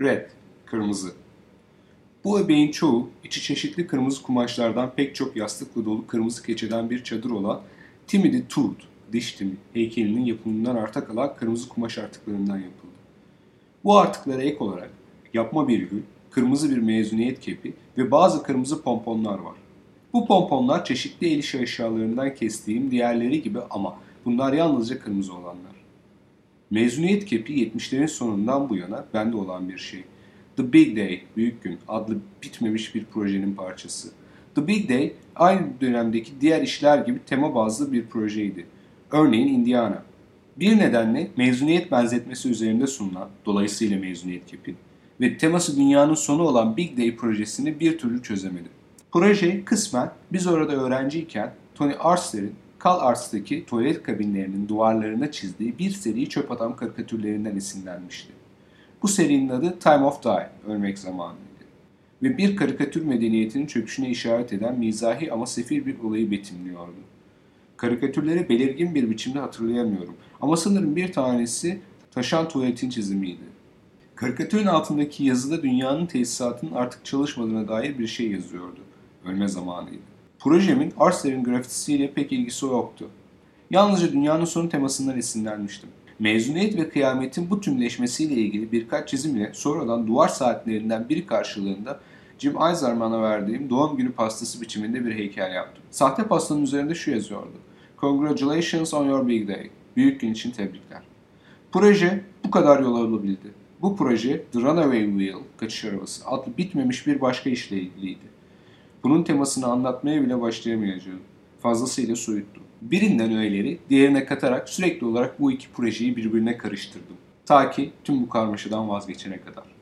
Red, kırmızı. Bu öbeğin çoğu içi çeşitli kırmızı kumaşlardan pek çok yastıkla dolu kırmızı keçeden bir çadır olan Timothy Tooth, diş timi heykelinin yapımından arta kalan kırmızı kumaş artıklarından yapıldı. Bu artıklara ek olarak yapma bir gül, kırmızı bir mezuniyet kepi ve bazı kırmızı pomponlar var. Bu pomponlar çeşitli el işi eşyalarından kestiğim diğerleri gibi ama bunlar yalnızca kırmızı olanlar. Mezuniyet kepi 70'lerin sonundan bu yana bende olan bir şey. The Big Day, Büyük Gün adlı bitmemiş bir projenin parçası. The Big Day aynı dönemdeki diğer işler gibi tema bazlı bir projeydi. Örneğin Indiana. Bir nedenle mezuniyet benzetmesi üzerinde sunulan, dolayısıyla mezuniyet kepi ve teması dünyanın sonu olan Big Day projesini bir türlü çözemedi. Proje kısmen biz orada öğrenciyken Tony Arster'in Cal Arts'taki tuvalet kabinlerinin duvarlarına çizdiği bir seri çöp adam karikatürlerinden esinlenmişti. Bu serinin adı Time of Die, ölmek zamanıydı. Ve bir karikatür medeniyetinin çöküşüne işaret eden mizahi ama sefil bir olayı betimliyordu. Karikatürleri belirgin bir biçimde hatırlayamıyorum ama sanırım bir tanesi taşan tuvaletin çizimiydi. Karikatürün altındaki yazıda dünyanın tesisatının artık çalışmadığına dair bir şey yazıyordu. Ölme zamanıydı. Projemin Arser'in grafitisiyle pek ilgisi yoktu. Yalnızca dünyanın sonu temasından esinlenmiştim. Mezuniyet ve kıyametin bu tümleşmesiyle ilgili birkaç çizim ile sonradan duvar saatlerinden biri karşılığında Jim Eiserman'a verdiğim doğum günü pastası biçiminde bir heykel yaptım. Sahte pastanın üzerinde şu yazıyordu. Congratulations on your big day. Büyük gün için tebrikler. Proje bu kadar yol alabildi. Bu proje The Runaway Wheel, kaçış arabası adlı bitmemiş bir başka işle ilgiliydi. Bunun temasını anlatmaya bile başlayamayacağım. Fazlasıyla soyuttu. Birinden öğeleri diğerine katarak sürekli olarak bu iki projeyi birbirine karıştırdım. Ta ki tüm bu karmaşadan vazgeçene kadar.